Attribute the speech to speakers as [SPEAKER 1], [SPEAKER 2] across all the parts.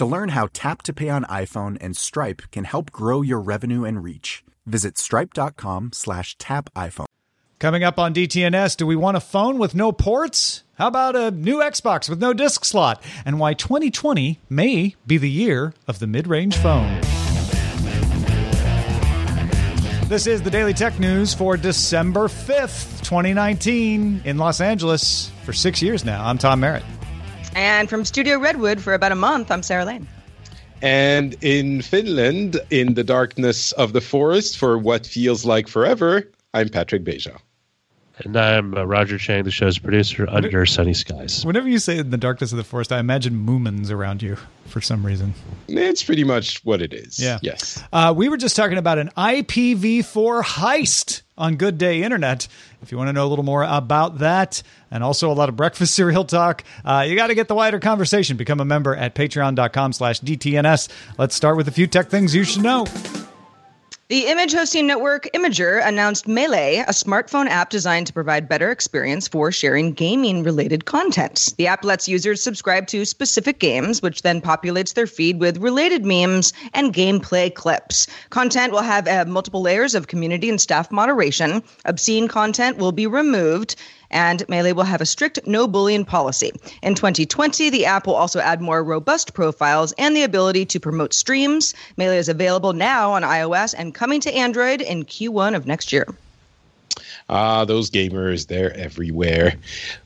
[SPEAKER 1] To learn how Tap to Pay on iPhone and Stripe can help grow your revenue and reach, visit stripe.com slash tap iPhone.
[SPEAKER 2] Coming up on DTNS, do we want a phone with no ports? How about a new Xbox with no disc slot? And why 2020 may be the year of the mid range phone. This is the Daily Tech News for December 5th, 2019, in Los Angeles for six years now. I'm Tom Merritt.
[SPEAKER 3] And from Studio Redwood for about a month, I'm Sarah Lane.
[SPEAKER 4] And in Finland, in the darkness of the forest for what feels like forever, I'm Patrick Beja.
[SPEAKER 5] And I'm uh, Roger Chang, the show's producer, under sunny skies.
[SPEAKER 2] Whenever you say in the darkness of the forest, I imagine Moomins around you for some reason.
[SPEAKER 4] It's pretty much what it is.
[SPEAKER 2] Yeah.
[SPEAKER 4] Yes.
[SPEAKER 2] Uh, we were just talking about an IPv4 heist on Good Day Internet. If you want to know a little more about that and also a lot of breakfast cereal talk, uh, you got to get the wider conversation. Become a member at patreon.com slash DTNS. Let's start with a few tech things you should know.
[SPEAKER 3] The image hosting network Imgur announced Melee, a smartphone app designed to provide better experience for sharing gaming related content. The app lets users subscribe to specific games, which then populates their feed with related memes and gameplay clips. Content will have uh, multiple layers of community and staff moderation. Obscene content will be removed and Melee will have a strict no bullying policy. In 2020, the app will also add more robust profiles and the ability to promote streams. Melee is available now on iOS and coming to Android in Q1 of next year.
[SPEAKER 4] Ah, those gamers, they're everywhere.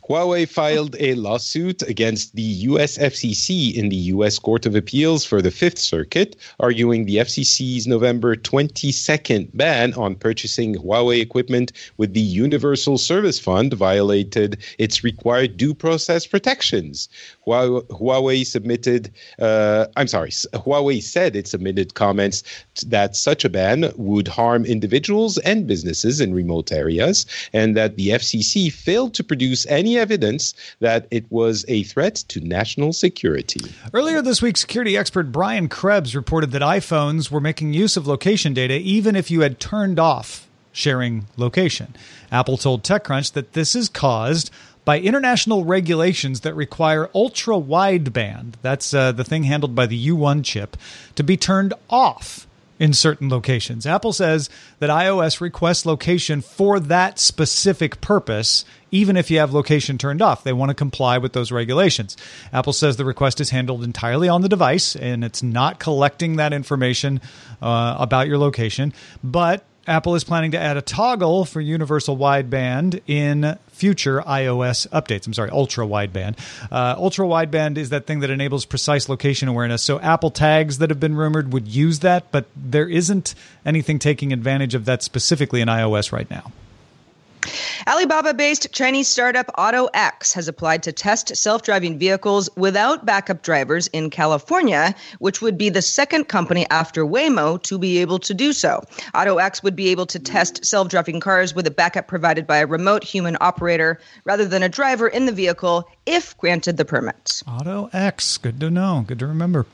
[SPEAKER 4] Huawei filed a lawsuit against the US FCC in the US Court of Appeals for the Fifth Circuit, arguing the FCC's November 22nd ban on purchasing Huawei equipment with the Universal Service Fund violated its required due process protections. Huawei submitted, uh, I'm sorry, Huawei said it submitted comments that such a ban would harm individuals and businesses in remote areas, and that the FCC failed to produce any evidence that it was a threat to national security.
[SPEAKER 2] Earlier this week, security expert Brian Krebs reported that iPhones were making use of location data even if you had turned off sharing location. Apple told TechCrunch that this is caused by international regulations that require ultra wideband, that's uh, the thing handled by the U1 chip, to be turned off in certain locations. Apple says that iOS requests location for that specific purpose, even if you have location turned off. They want to comply with those regulations. Apple says the request is handled entirely on the device and it's not collecting that information uh, about your location, but Apple is planning to add a toggle for universal wideband in future iOS updates. I'm sorry, ultra wideband. Uh, ultra wideband is that thing that enables precise location awareness. So Apple tags that have been rumored would use that, but there isn't anything taking advantage of that specifically in iOS right now.
[SPEAKER 3] Alibaba based Chinese startup AutoX has applied to test self driving vehicles without backup drivers in California, which would be the second company after Waymo to be able to do so. AutoX would be able to test self driving cars with a backup provided by a remote human operator rather than a driver in the vehicle if granted the permit.
[SPEAKER 2] AutoX, good to know, good to remember.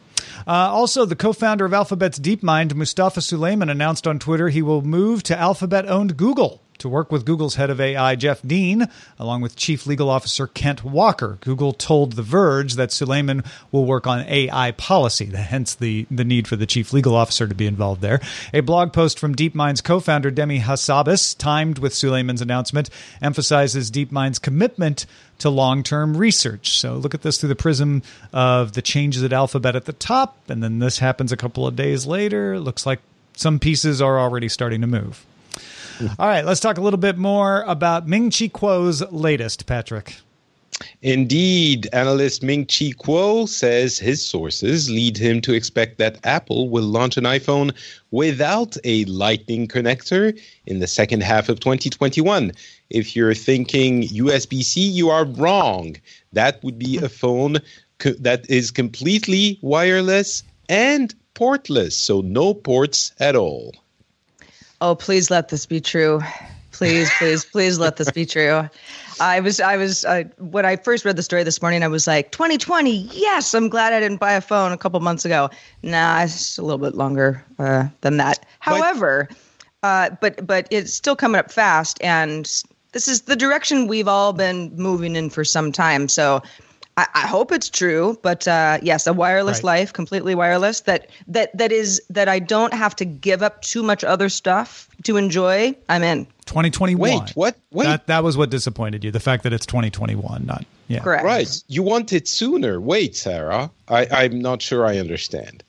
[SPEAKER 2] Uh, also, the co-founder of Alphabet's DeepMind, Mustafa Suleiman, announced on Twitter he will move to Alphabet-owned Google to work with Google's head of AI, Jeff Dean, along with Chief Legal Officer Kent Walker. Google told The Verge that Suleiman will work on AI policy, hence the, the need for the Chief Legal Officer to be involved there. A blog post from DeepMind's co founder, Demis Hassabis, timed with Suleiman's announcement, emphasizes DeepMind's commitment to long term research. So look at this through the prism of the changes at Alphabet at the top, and then this happens a couple of days later. Looks like some pieces are already starting to move. All right, let's talk a little bit more about Ming Chi Kuo's latest, Patrick.
[SPEAKER 4] Indeed, analyst Ming Chi Kuo says his sources lead him to expect that Apple will launch an iPhone without a Lightning connector in the second half of 2021. If you're thinking USB C, you are wrong. That would be a phone co- that is completely wireless and portless, so no ports at all.
[SPEAKER 3] Oh, please let this be true. Please, please, please let this be true. I was, I was, uh, when I first read the story this morning, I was like, 2020, yes, I'm glad I didn't buy a phone a couple months ago. Nah, it's a little bit longer uh, than that. However, uh, but but it's still coming up fast, and this is the direction we've all been moving in for some time. So I, I hope it's true, but uh, yes, a wireless
[SPEAKER 2] Right.
[SPEAKER 3] life, completely wireless. That that that is that I don't have to give up too much other stuff to enjoy. I'm in.
[SPEAKER 2] 2021.
[SPEAKER 4] Wait, what? Wait.
[SPEAKER 2] That, that was what disappointed you. The fact that it's 2021, not, yeah.
[SPEAKER 3] Correct.
[SPEAKER 4] Right. You want it sooner. Wait, Sarah. I, I'm not sure I understand.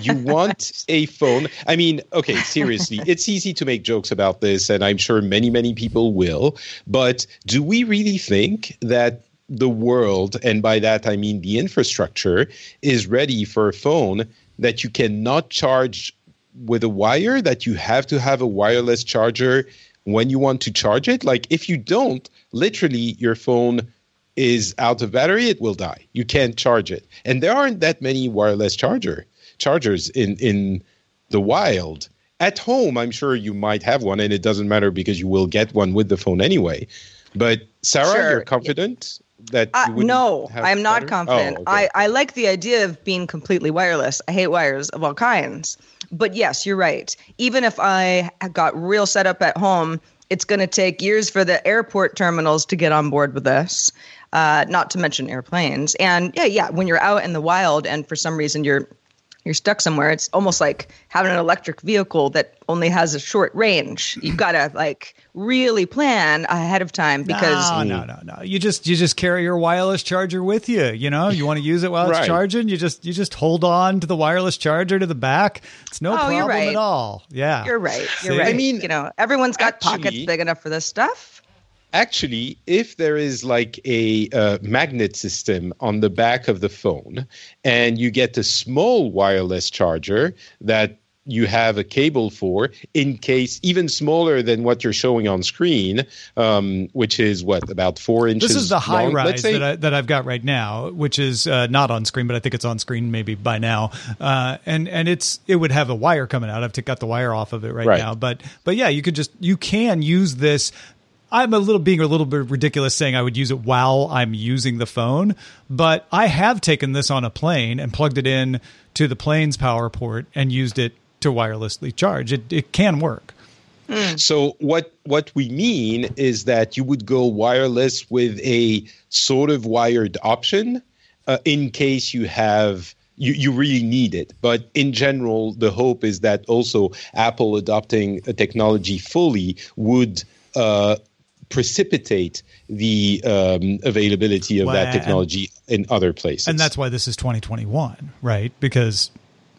[SPEAKER 4] You want a phone. I mean, okay, seriously, it's easy to make jokes about this, and I'm sure many, many people will. But do we really think that the world, and by that I mean the infrastructure, is ready for a phone that you cannot charge with a wire, that you have to have a wireless charger when you want to charge it? Like, if you don't, literally, your phone is out of battery, it will die. You can't charge it. And there aren't that many wireless charger chargers in in the wild. At home, I'm sure you might have one, and it doesn't matter because you will get one with the phone anyway. But Sarah,
[SPEAKER 3] Sure.
[SPEAKER 4] you're confident that
[SPEAKER 3] Uh, no, I'm not
[SPEAKER 4] battery?
[SPEAKER 3] confident.
[SPEAKER 4] Oh, okay.
[SPEAKER 3] I, I like the idea of being completely wireless. I hate wires of all kinds. But yes, you're right. Even if I got real set up at home, it's going to take years for the airport terminals to get on board with this. Uh, not to mention airplanes. And yeah, yeah, when you're out in the wild and for some reason you're you're stuck somewhere, it's almost like having an electric vehicle that only has a short range. You've got to like really plan ahead of time because
[SPEAKER 2] no, no, no, no. You just you just carry your wireless charger with you. You know, you want to use it while it's charging. You just you just hold on to the wireless charger to the back. It's no
[SPEAKER 3] Oh,
[SPEAKER 2] problem
[SPEAKER 3] you're right.
[SPEAKER 2] at all. Yeah,
[SPEAKER 3] You're right. You're
[SPEAKER 2] See?
[SPEAKER 3] right.
[SPEAKER 2] I
[SPEAKER 4] mean,
[SPEAKER 3] you know, everyone's got pockets big enough for this stuff.
[SPEAKER 4] Actually, if there is like a uh, magnet system on the back of the phone and you get a small wireless charger that you have a cable for in case even smaller than what you're showing on screen um, which is what about four inches
[SPEAKER 2] This is the high
[SPEAKER 4] long,
[SPEAKER 2] rise that, I, that I've got right now, which is uh, not on screen, but I think it's on screen maybe by now. Uh, and and it's it would have a wire coming out. I've got the wire off of it right,
[SPEAKER 4] Right.
[SPEAKER 2] now, but but yeah, you could just you can use this. I'm a little being a little bit ridiculous saying I would use it while I'm using the phone, but I have taken this on a plane and plugged it in to the plane's power port and used it to wirelessly charge. It it can work.
[SPEAKER 4] So what what we mean is that you would go wireless with a sort of wired option uh, in case you have you, you really need it. But in general, the hope is that also Apple adopting a technology fully would uh, precipitate the um, availability of
[SPEAKER 2] Well,
[SPEAKER 4] that technology in other places.
[SPEAKER 2] And that's why this is 2021, right? Because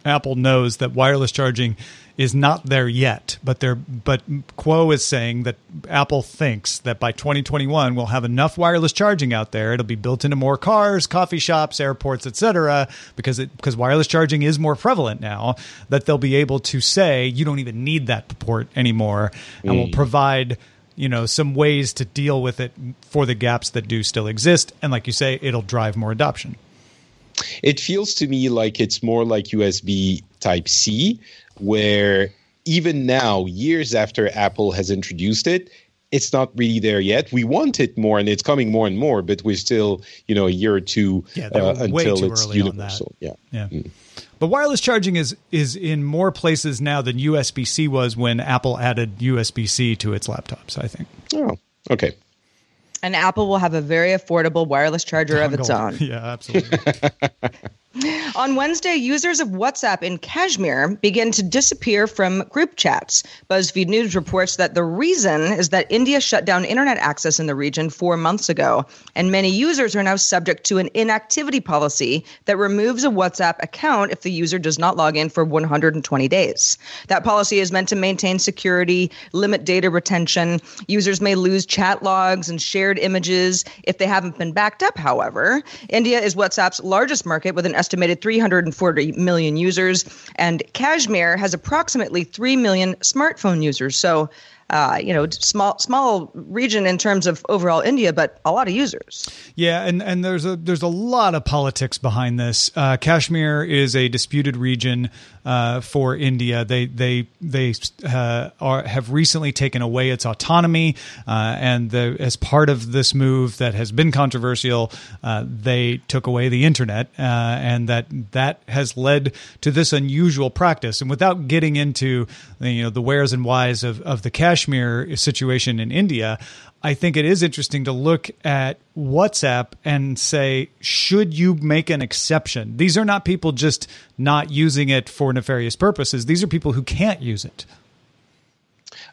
[SPEAKER 2] Apple knows that wireless charging is not there yet, but there but Kuo is saying that Apple thinks that by 2021 we'll have enough wireless charging out there. It'll be built into more cars, coffee shops, airports, etc. because it because wireless charging is more prevalent now that they'll be able to say you don't even need that port anymore and will provide you know some ways to deal with it for the gaps that do still exist and like you say it'll drive more adoption
[SPEAKER 4] It feels to me like it's more like USB Type C, where even now, years after Apple has introduced it, it's not really there yet. We want it more, and it's coming more and more. But we're still, you know, a year or two
[SPEAKER 2] Yeah,
[SPEAKER 4] uh, until it's
[SPEAKER 2] early on that.
[SPEAKER 4] universal. Yeah.
[SPEAKER 2] Yeah. But wireless charging is is in more places now than USB C was when Apple added USB C to its laptops. I think.
[SPEAKER 4] Oh, okay.
[SPEAKER 3] And Apple will have a very affordable wireless charger of its own.
[SPEAKER 2] Yeah, absolutely.
[SPEAKER 3] On Wednesday, users of WhatsApp in Kashmir began to disappear from group chats. BuzzFeed News reports that the reason is that India shut down internet access in the region four months ago, and many users are now subject to an inactivity policy that removes a WhatsApp account if the user does not log in for 120 days. That policy is meant to maintain security, limit data retention. Users may lose chat logs and shared images if they haven't been backed up, however. India is WhatsApp's largest market with an estimated 340 million users, and Kashmir has approximately 3 million smartphone users. So, uh, you know, small small region in terms of overall India, but a lot of users.
[SPEAKER 2] Yeah, and, and there's a there's a lot of politics behind this. Uh, Kashmir is a disputed region uh, for India. They they they uh, are have recently taken away its autonomy, uh, and the, as part of this move that has been controversial, uh, they took away the internet, uh, and that that has led to this unusual practice. And without getting into you know the wheres and whys of of the Kashmir situation in India. I think it is interesting to look at WhatsApp and say, should you make an exception? These are not people just not using it for nefarious purposes. These are people who can't use it.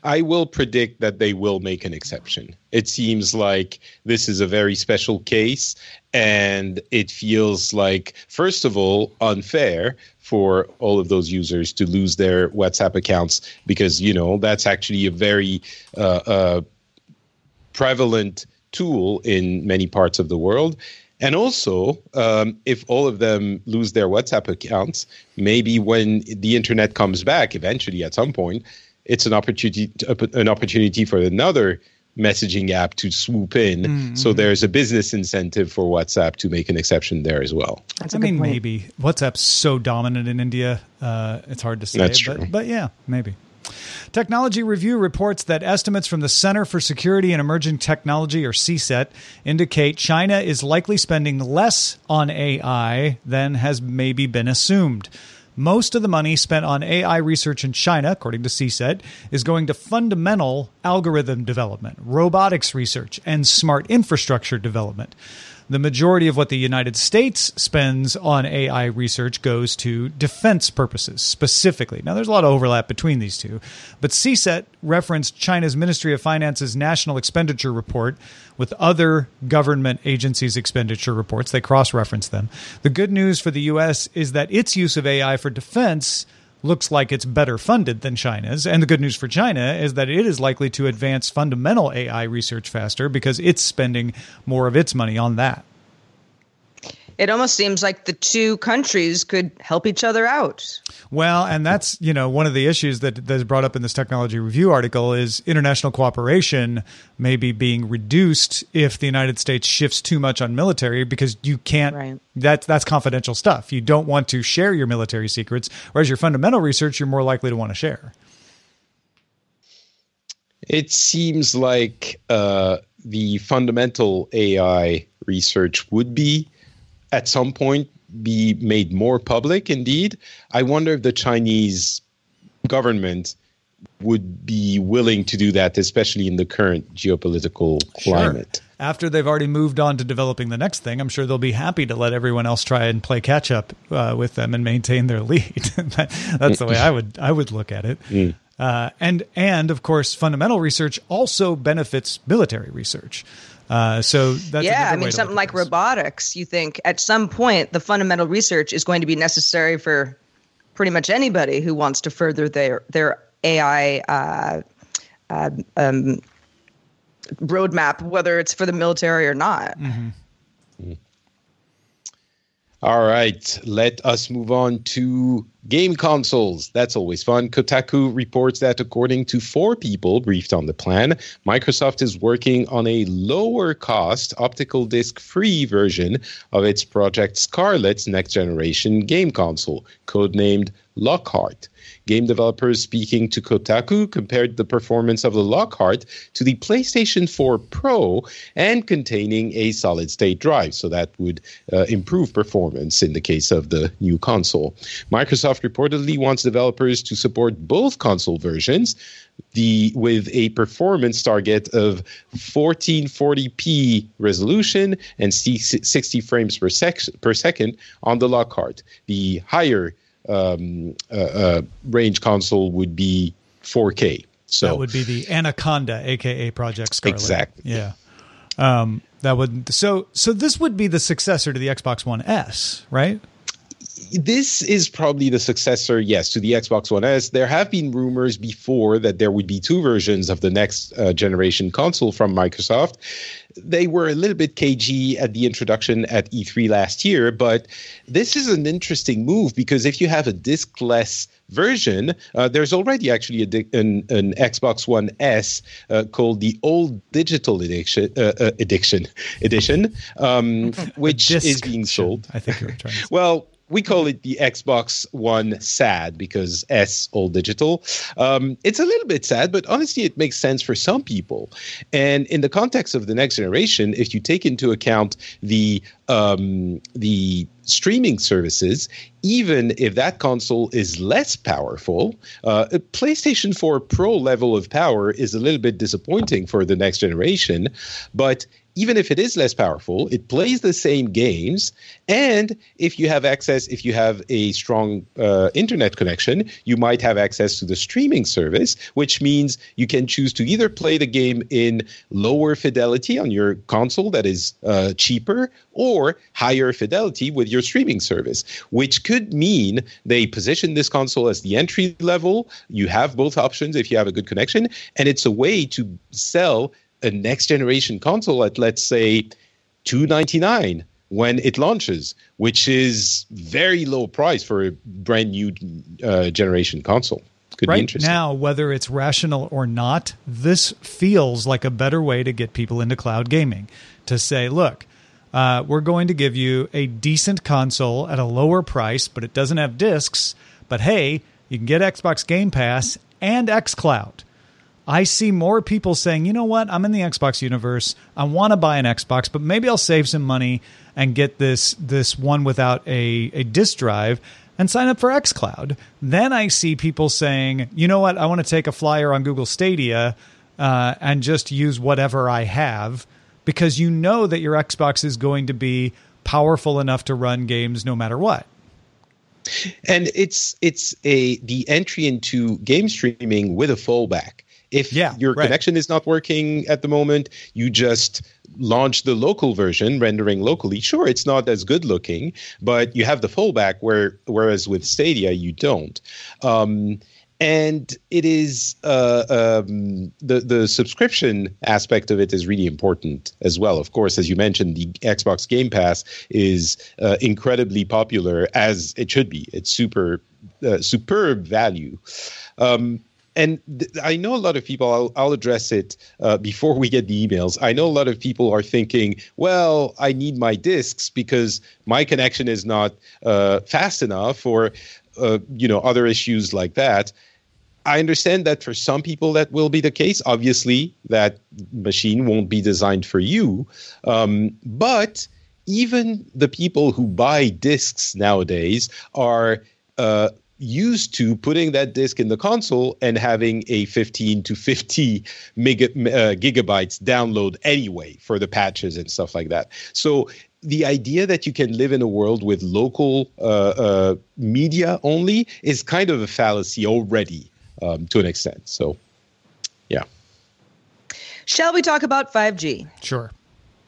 [SPEAKER 4] I will predict that they will make an exception. It seems like this is a very special case, and it feels like, first of all, unfair for all of those users to lose their WhatsApp accounts because, you know, that's actually a very uh, uh, prevalent tool in many parts of the world. And also, um, if all of them lose their WhatsApp accounts, maybe when the internet comes back eventually at some point, it's an opportunity an opportunity for another messaging app to swoop in.
[SPEAKER 2] Mm-hmm.
[SPEAKER 4] So there's a business incentive for WhatsApp to make an exception there as well.
[SPEAKER 3] That's
[SPEAKER 2] I
[SPEAKER 3] a good
[SPEAKER 2] mean,
[SPEAKER 3] point.
[SPEAKER 2] maybe WhatsApp's so dominant in India, uh, it's hard to say.
[SPEAKER 4] That's
[SPEAKER 2] but,
[SPEAKER 4] true.
[SPEAKER 2] but yeah, maybe. Technology Review reports that estimates from the Center for Security and Emerging Technology, or CSET, indicate China is likely spending less on AI than has maybe been assumed. Most of the money spent on AI research in China, according to CSET, is going to fundamental algorithm development, robotics research, and smart infrastructure development. The majority of what the United States spends on AI research goes to defense purposes specifically. Now, there's a lot of overlap between these two, but CSET referenced China's Ministry of Finance's national expenditure report with other government agencies' expenditure reports. They cross reference them. The good news for the U.S. is that its use of AI for defense looks like it's better funded than China's. And the good news for China is that it is likely to advance fundamental AI research faster because it's spending more of its money on that.
[SPEAKER 3] It almost seems like the two countries could help each other out.
[SPEAKER 2] Well, and that's you know one of the issues that that is brought up in this technology review article is international cooperation may be being reduced if the United States shifts too much on military because you can't.
[SPEAKER 3] Right.
[SPEAKER 2] That's that's confidential stuff. You don't want to share your military secrets, whereas your fundamental research you're more likely to want to share.
[SPEAKER 4] It seems like uh, the fundamental AI research would be at some point be made more public indeed. I wonder if the Chinese government would be willing to do that, especially in the current geopolitical climate.
[SPEAKER 2] Sure. After they've already moved on to developing the next thing, I'm sure they'll be happy to let everyone else try and play catch up uh, with them and maintain their lead. that, that's the way I would I would look at it.
[SPEAKER 4] Mm.
[SPEAKER 2] Uh, and and of course, fundamental research also benefits military research. Uh, so that's
[SPEAKER 3] yeah, I mean, something like robotics, you think at some point the fundamental research is going to be necessary for pretty much anybody who wants to further their their AI uh, uh, um, roadmap, whether it's for the military or not.
[SPEAKER 2] Mm-hmm.
[SPEAKER 4] All right, let us move on to Game consoles, that's always fun. Kotaku reports that according to four people briefed on the plan, Microsoft is working on a lower cost optical disc free version of its Project Scarlett's next generation game console, codenamed Lockhart. Game developers speaking to Kotaku compared the performance of the Lockhart to the PlayStation 4 Pro and containing a solid state drive, so that would uh, improve performance in the case of the new console. Microsoft reportedly wants developers to support both console versions the with a performance target of 1440p resolution and 60 frames per, sec- per second on the Lockhart. The higher um, uh, uh, range console would be 4K. So
[SPEAKER 2] that would be the Anaconda, aka Project Scarlett.
[SPEAKER 4] Exactly.
[SPEAKER 2] Yeah. Um, that would so so this would be the successor to the Xbox One S, right?
[SPEAKER 4] This is probably the successor, yes, to the Xbox One S. There have been rumors before that there would be two versions of the next uh, generation console from Microsoft. They were a little bit cagey at the introduction at E3 last year, but this is an interesting move because if you have a diskless version, uh, there's already actually di- an, an, Xbox One S uh, called the All Digital Edition, uh, uh edition, edition um, which is being sold.
[SPEAKER 2] I think you're trying. To
[SPEAKER 4] well, we call it the Xbox One sad because S all digital. Um, it's a little bit sad, but honestly, it makes sense for some people. And in the context of the next generation, if you take into account the um, the streaming services, even if that console is less powerful, uh, a PlayStation 4 Pro level of power is a little bit disappointing for the next generation. But even if it is less powerful, it plays the same games. And if you have access, if you have a strong uh, internet connection, you might have access to the streaming service, which means you can choose to either play the game in lower fidelity on your console that is uh, cheaper or higher fidelity with your streaming service, which could mean they position this console as the entry level. You have both options if you have a good connection, and it's a way to sell a next generation console at let's say 299 when it launches which is very low price for a brand new uh, generation console.
[SPEAKER 2] Could right now whether it's rational or not this feels like a better way to get people into cloud gaming to say look uh, we're going to give you a decent console at a lower price but it doesn't have discs but hey you can get xbox game pass and xcloud I see more people saying, you know what, I'm in the Xbox universe. I want to buy an Xbox, but maybe I'll save some money and get this this one without a, a disk drive and sign up for xCloud. Then I see people saying, you know what, I want to take a flyer on Google Stadia uh, and just use whatever I have because you know that your Xbox is going to be powerful enough to run games no matter what
[SPEAKER 4] and it's it's a the entry into game streaming with a fallback if yeah, your right. connection is not working at the moment, you just launch the local version, rendering locally. Sure, it's not as good looking, but you have the fallback. Where whereas with Stadia, you don't. Um, and it is uh, um, the the subscription aspect of it is really important as well. Of course, as you mentioned, the Xbox Game Pass is uh, incredibly popular as it should be. It's super uh, superb value. Um, and th- I know a lot of people. I'll, I'll address it uh, before we get the emails. I know a lot of people are thinking, "Well, I need my discs because my connection is not uh, fast enough," or uh, you know, other issues like that. I understand that for some people that will be the case. Obviously, that machine won't be designed for you, um, but even the people who buy discs nowadays are uh, used to putting that disk in the console and having a 15 to 50 mega, uh, gigabytes download anyway for the patches and stuff like that. So the idea that you can live in a world with local uh, uh, media only is kind of a fallacy already um, to an extent. So, yeah.
[SPEAKER 3] Shall we talk about 5G?
[SPEAKER 2] Sure.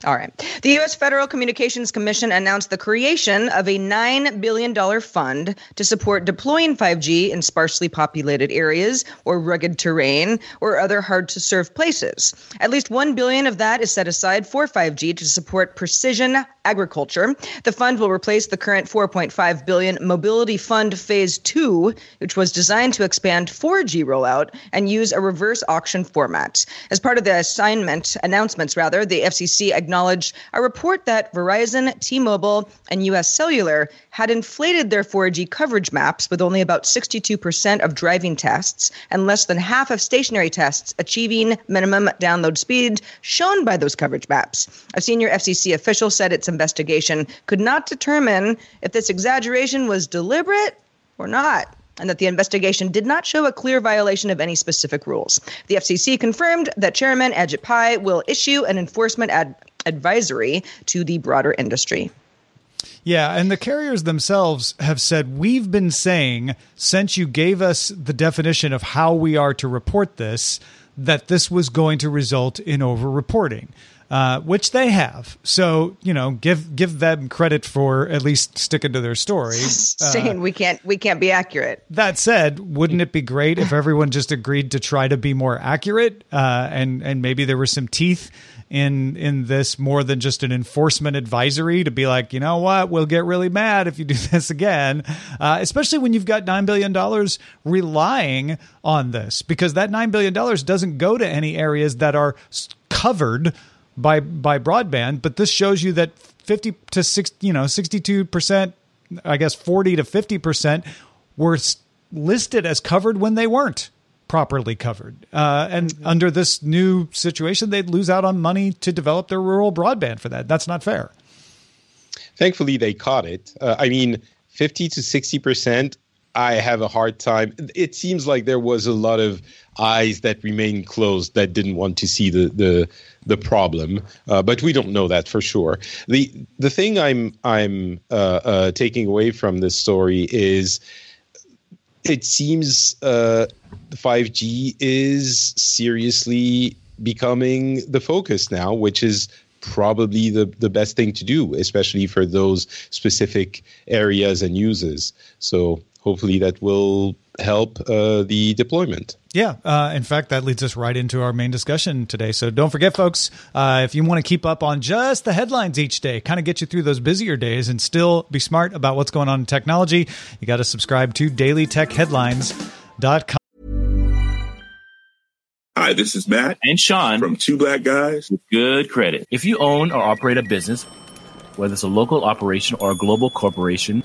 [SPEAKER 3] All right. The U.S. Federal Communications Commission announced the creation of a $9 billion fund to support deploying 5G in sparsely populated areas or rugged terrain or other hard to serve places. At least 1 billion of that is set aside for 5G to support precision agriculture. The fund will replace the current 4.5 billion Mobility Fund Phase 2, which was designed to expand 4G rollout and use a reverse auction format. As part of the assignment announcements rather, the FCC acknowledged a report that Verizon, T-Mobile, and US Cellular had inflated their 4G coverage maps with only about 62% of driving tests and less than half of stationary tests achieving minimum download speed shown by those coverage maps. A senior FCC official said its investigation could not determine if this exaggeration was deliberate or not and that the investigation did not show a clear violation of any specific rules. The FCC confirmed that Chairman Ajit Pai will issue an enforcement ad- advisory to the broader industry.
[SPEAKER 2] Yeah, and the carriers themselves have said we've been saying since you gave us the definition of how we are to report this that this was going to result in over-reporting. Uh, which they have. So you know, give give them credit for at least sticking to their story.
[SPEAKER 3] Saying uh, we can't we can't be accurate.
[SPEAKER 2] That said, wouldn't it be great if everyone just agreed to try to be more accurate? Uh, and and maybe there were some teeth in in this more than just an enforcement advisory to be like, you know what, we'll get really mad if you do this again. Uh, especially when you've got nine billion dollars relying on this, because that nine billion dollars doesn't go to any areas that are covered by by broadband, but this shows you that 50 to 60, you know, 62%, I guess 40 to 50% were listed as covered when they weren't properly covered. Uh, and mm-hmm. under this new situation, they'd lose out on money to develop their rural broadband for that. That's not fair.
[SPEAKER 4] Thankfully, they caught it. Uh, I mean, 50 to 60% I have a hard time. It seems like there was a lot of eyes that remained closed that didn't want to see the the the problem, uh, but we don't know that for sure. the The thing I'm I'm uh, uh, taking away from this story is it seems uh, 5G is seriously becoming the focus now, which is probably the, the best thing to do, especially for those specific areas and uses. So hopefully that will help uh, the deployment.
[SPEAKER 2] Yeah. Uh, in fact, that leads us right into our main discussion today. So don't forget, folks, uh, if you want to keep up on just the headlines each day, kind of get you through those busier days and still be smart about what's going on in technology, you got to subscribe to dailytechheadlines.com.
[SPEAKER 6] Hi, this is Matt
[SPEAKER 7] and Sean
[SPEAKER 6] from Two Black Guys
[SPEAKER 7] with Good Credit. If you own or operate a business, whether it's a local operation or a global corporation,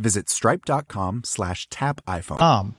[SPEAKER 1] Visit stripe.com slash tap iPhone.
[SPEAKER 2] Um,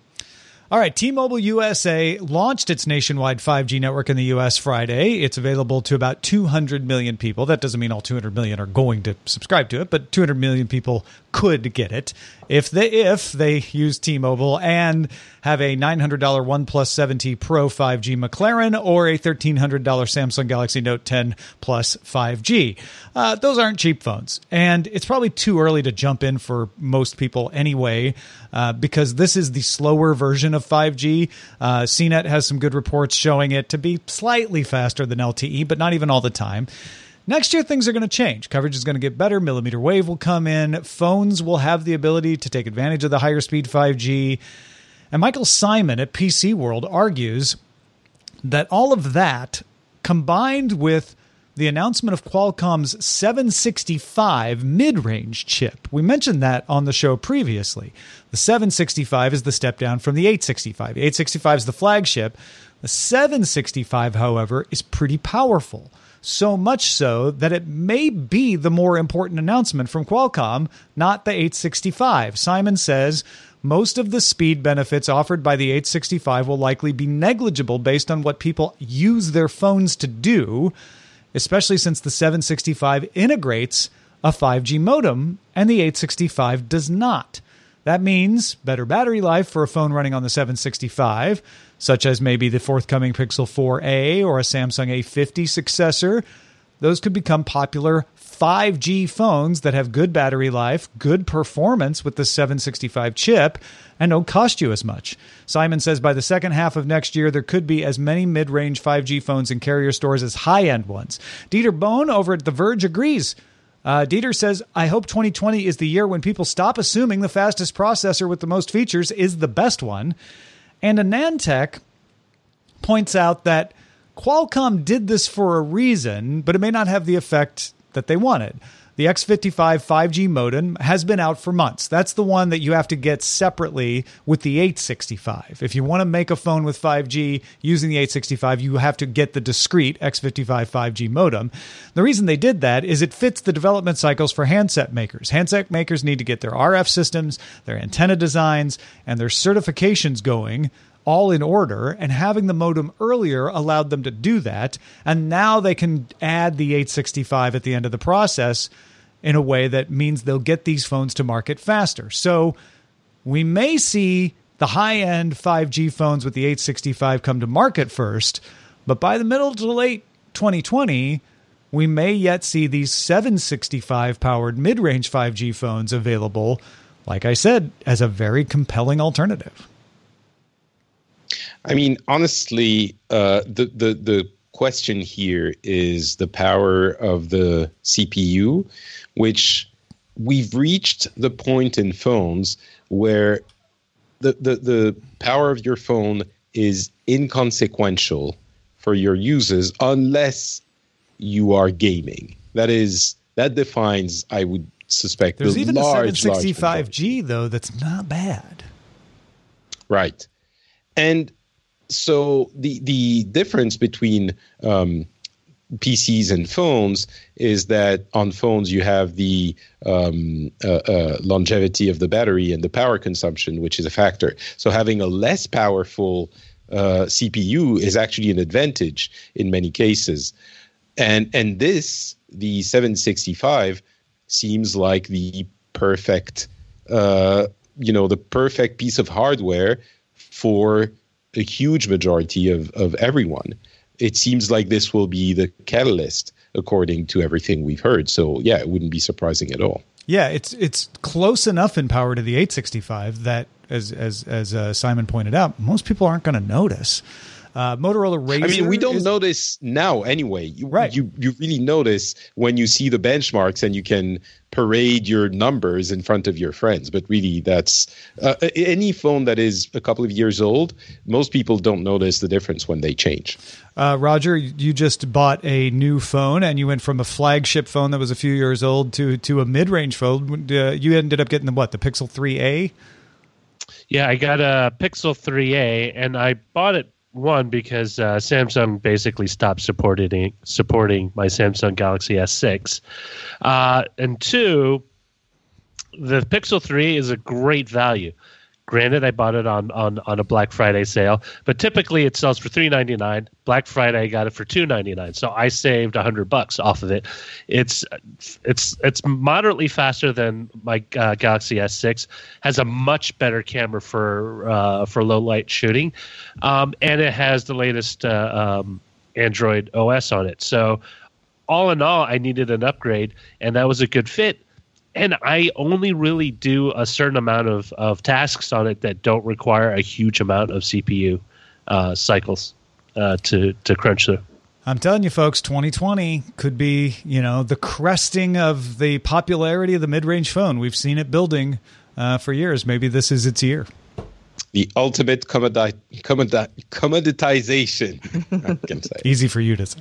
[SPEAKER 2] all right, T-Mobile USA launched its nationwide 5G network in the US Friday. It's available to about 200 million people. That doesn't mean all 200 million are going to subscribe to it, but 200 million people could get it if they if they use T-Mobile and have a $900 OnePlus 7T Pro 5G McLaren or a $1,300 Samsung Galaxy Note 10 Plus 5G. Uh, those aren't cheap phones, and it's probably too early to jump in for most people anyway, uh, because this is the slower version of 5G. Uh, CNET has some good reports showing it to be slightly faster than LTE, but not even all the time. Next year, things are going to change. Coverage is going to get better. Millimeter wave will come in. Phones will have the ability to take advantage of the higher speed 5G. And Michael Simon at PC World argues that all of that combined with the announcement of Qualcomm's 765 mid range chip. We mentioned that on the show previously. The 765 is the step down from the 865. The 865 is the flagship. The 765, however, is pretty powerful. So much so that it may be the more important announcement from Qualcomm, not the 865. Simon says most of the speed benefits offered by the 865 will likely be negligible based on what people use their phones to do, especially since the 765 integrates a 5G modem and the 865 does not. That means better battery life for a phone running on the 765, such as maybe the forthcoming Pixel 4a or a Samsung A50 successor. Those could become popular 5G phones that have good battery life, good performance with the 765 chip, and don't cost you as much. Simon says by the second half of next year, there could be as many mid range 5G phones in carrier stores as high end ones. Dieter Bohn over at The Verge agrees. Uh, Dieter says, I hope 2020 is the year when people stop assuming the fastest processor with the most features is the best one. And AnandTech points out that Qualcomm did this for a reason, but it may not have the effect that they wanted. The X55 5G modem has been out for months. That's the one that you have to get separately with the 865. If you want to make a phone with 5G using the 865, you have to get the discrete X55 5G modem. The reason they did that is it fits the development cycles for handset makers. Handset makers need to get their RF systems, their antenna designs, and their certifications going all in order, and having the modem earlier allowed them to do that. And now they can add the 865 at the end of the process in a way that means they'll get these phones to market faster. So we may see the high end 5G phones with the 865 come to market first, but by the middle to late 2020, we may yet see these 765 powered mid range 5G phones available, like I said, as a very compelling alternative.
[SPEAKER 4] I mean, honestly, uh, the the the question here is the power of the CPU, which we've reached the point in phones where the the, the power of your phone is inconsequential for your users unless you are gaming. That is that defines, I would suspect, the large.
[SPEAKER 2] There's
[SPEAKER 4] the
[SPEAKER 2] even
[SPEAKER 4] large,
[SPEAKER 2] a 765G though that's not bad.
[SPEAKER 4] Right. And so the the difference between um, PCs and phones is that on phones you have the um, uh, uh, longevity of the battery and the power consumption, which is a factor. So having a less powerful uh, CPU is actually an advantage in many cases, and and this the 765 seems like the perfect uh, you know the perfect piece of hardware for a huge majority of, of everyone. It seems like this will be the catalyst, according to everything we've heard. So, yeah, it wouldn't be surprising at all.
[SPEAKER 2] Yeah, it's it's close enough in power to the 865 that, as as as uh, Simon pointed out, most people aren't going to notice. Uh, Motorola Razr.
[SPEAKER 4] I mean, we don't
[SPEAKER 2] is,
[SPEAKER 4] notice now anyway. You,
[SPEAKER 2] Right.
[SPEAKER 4] You you really notice when you see the benchmarks and you can parade your numbers in front of your friends. But really, that's uh, any phone that is a couple of years old. Most people don't notice the difference when they change.
[SPEAKER 2] Uh, Roger, you just bought a new phone, and you went from a flagship phone that was a few years old to to a mid range phone. Uh, you ended up getting the what? The Pixel 3a.
[SPEAKER 5] Yeah, I got a Pixel 3a, and I bought it one because uh, Samsung basically stopped supporting supporting my Samsung Galaxy S6, uh, and two, the Pixel 3 is a great value. Granted, I bought it on, on, on a Black Friday sale, but typically it sells for three ninety nine. Black Friday, I got it for two ninety nine, so I saved hundred bucks off of it. It's it's it's moderately faster than my uh, Galaxy S6. Has a much better camera for uh, for low light shooting, um, and it has the latest uh, um, Android OS on it. So all in all, I needed an upgrade, and that was a good fit and I only really do a certain amount of, of tasks on it that don't require a huge amount of CPU uh, cycles uh, to to crunch through.
[SPEAKER 2] I'm telling you, folks, 2020 could be you know the cresting of the popularity of the mid-range phone. We've seen it building uh, for years. Maybe this is its year.
[SPEAKER 4] The ultimate commodi- commodi- commoditization. I can say.
[SPEAKER 2] Easy for you to say.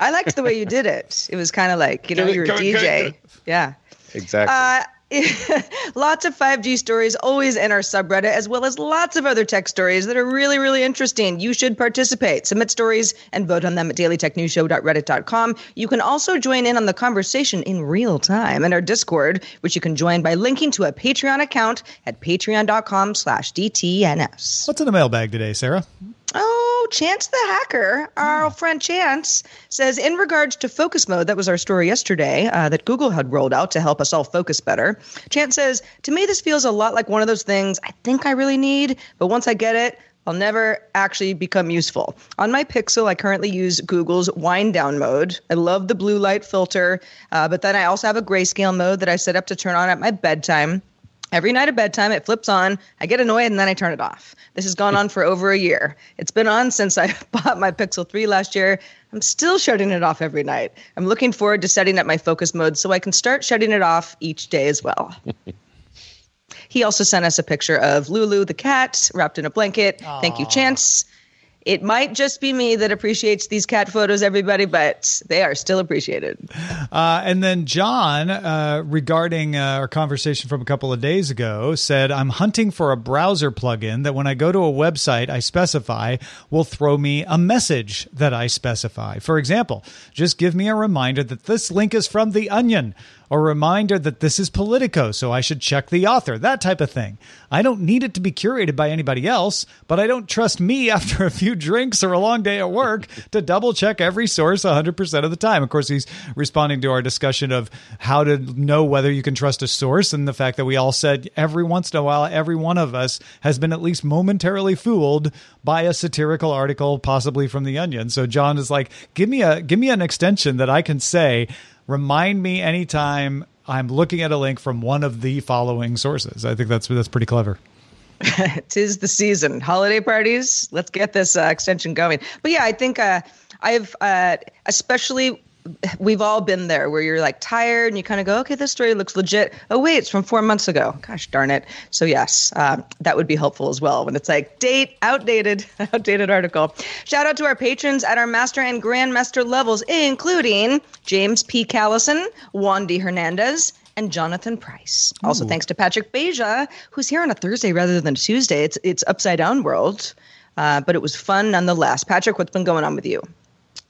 [SPEAKER 3] I liked the way you did it. It was kind of like you know you're a DJ. Yeah.
[SPEAKER 4] Exactly.
[SPEAKER 3] Uh, lots of 5G stories always in our subreddit, as well as lots of other tech stories that are really, really interesting. You should participate. Submit stories and vote on them at dailytechnewsshow.reddit.com. You can also join in on the conversation in real time in our Discord, which you can join by linking to a Patreon account at patreon.com slash DTNS.
[SPEAKER 2] What's in the mailbag today, Sarah?
[SPEAKER 3] Oh, Chance the hacker, our friend Chance, says in regards to focus mode, that was our story yesterday uh, that Google had rolled out to help us all focus better. Chance says, To me, this feels a lot like one of those things I think I really need, but once I get it, I'll never actually become useful. On my Pixel, I currently use Google's wind down mode. I love the blue light filter, uh, but then I also have a grayscale mode that I set up to turn on at my bedtime. Every night at bedtime, it flips on. I get annoyed and then I turn it off. This has gone on for over a year. It's been on since I bought my Pixel 3 last year. I'm still shutting it off every night. I'm looking forward to setting up my focus mode so I can start shutting it off each day as well. he also sent us a picture of Lulu the cat wrapped in a blanket. Aww. Thank you, Chance. It might just be me that appreciates these cat photos, everybody, but they are still appreciated.
[SPEAKER 2] Uh, and then John, uh, regarding uh, our conversation from a couple of days ago, said, I'm hunting for a browser plugin that when I go to a website I specify will throw me a message that I specify. For example, just give me a reminder that this link is from The Onion a reminder that this is Politico, so I should check the author, that type of thing. I don't need it to be curated by anybody else, but I don't trust me after a few drinks or a long day at work to double check every source 100% of the time. Of course, he's responding to our discussion of how to know whether you can trust a source and the fact that we all said every once in a while, every one of us has been at least momentarily fooled by a satirical article, possibly from The Onion. So John is like, give me a give me an extension that I can say remind me anytime I'm looking at a link from one of the following sources. I think that's that's pretty clever.
[SPEAKER 3] Tis the season, holiday parties. Let's get this uh, extension going. But yeah, I think uh, I've uh, especially we've all been there where you're like tired and you kind of go, okay, this story looks legit. Oh, wait, it's from four months ago. Gosh darn it. So, yes, um, that would be helpful as well when it's like date, outdated, outdated article. Shout out to our patrons at our master and grandmaster levels, including James P. Callison, Wandy Hernandez, and Jonathan Price. Also, thanks to Patrick Beja, who's here on a Thursday rather than Tuesday. It's it's upside down world, uh, but it was fun nonetheless. Patrick, what's been going on with you?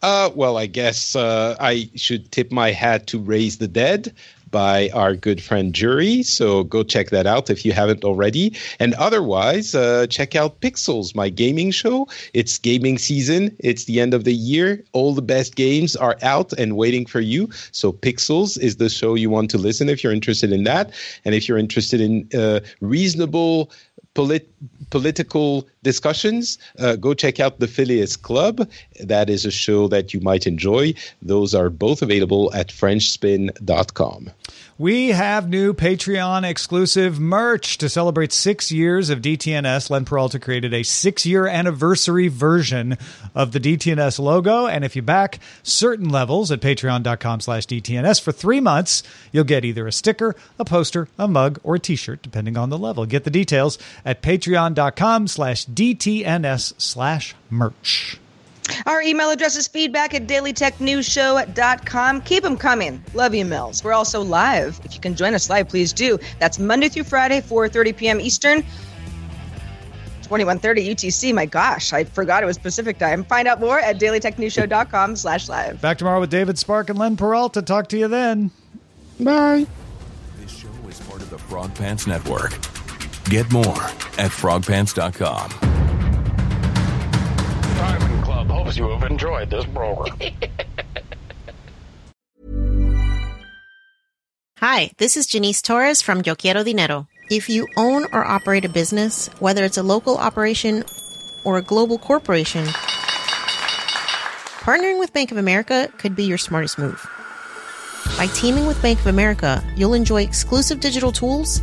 [SPEAKER 4] Uh, well, I guess uh, I should tip my hat to Raise the Dead by our good friend Jury. So go check that out if you haven't already. And otherwise, uh, check out Pixels, my gaming show. It's gaming season, it's the end of the year. All the best games are out and waiting for you. So Pixels is the show you want to listen if you're interested in that. And if you're interested in uh, reasonable polit- political discussions, uh, go check out the Phileas Club. That is a show that you might enjoy. Those are both available at FrenchSpin.com.
[SPEAKER 2] We have new Patreon exclusive merch to celebrate six years of DTNS. Len Peralta created a six year anniversary version of the DTNS logo. And if you back certain levels at patreon.com slash DTNS for three months, you'll get either a sticker, a poster, a mug, or a t shirt, depending on the level. Get the details at patreon.com slash DTNS slash merch.
[SPEAKER 3] Our email address is feedback at dailytechnewsshow.com. Keep them coming. Love emails. We're also live. If you can join us live, please do. That's Monday through Friday, 4.30 p.m. Eastern, 2130 UTC. My gosh, I forgot it was Pacific time. Find out more at dailytechnewsshow.com slash live.
[SPEAKER 2] Back tomorrow with David Spark and Len Peralta. Talk to you then.
[SPEAKER 4] Bye.
[SPEAKER 8] This show is part of the the Frog Pants Network. Get more at frogpants.com.
[SPEAKER 9] Diamond Club hopes you have enjoyed this program.
[SPEAKER 10] Hi, this is Janice Torres from Yo Quiero Dinero. If you own or operate a business, whether it's a local operation or a global corporation, partnering with Bank of America could be your smartest move. By teaming with Bank of America, you'll enjoy exclusive digital tools,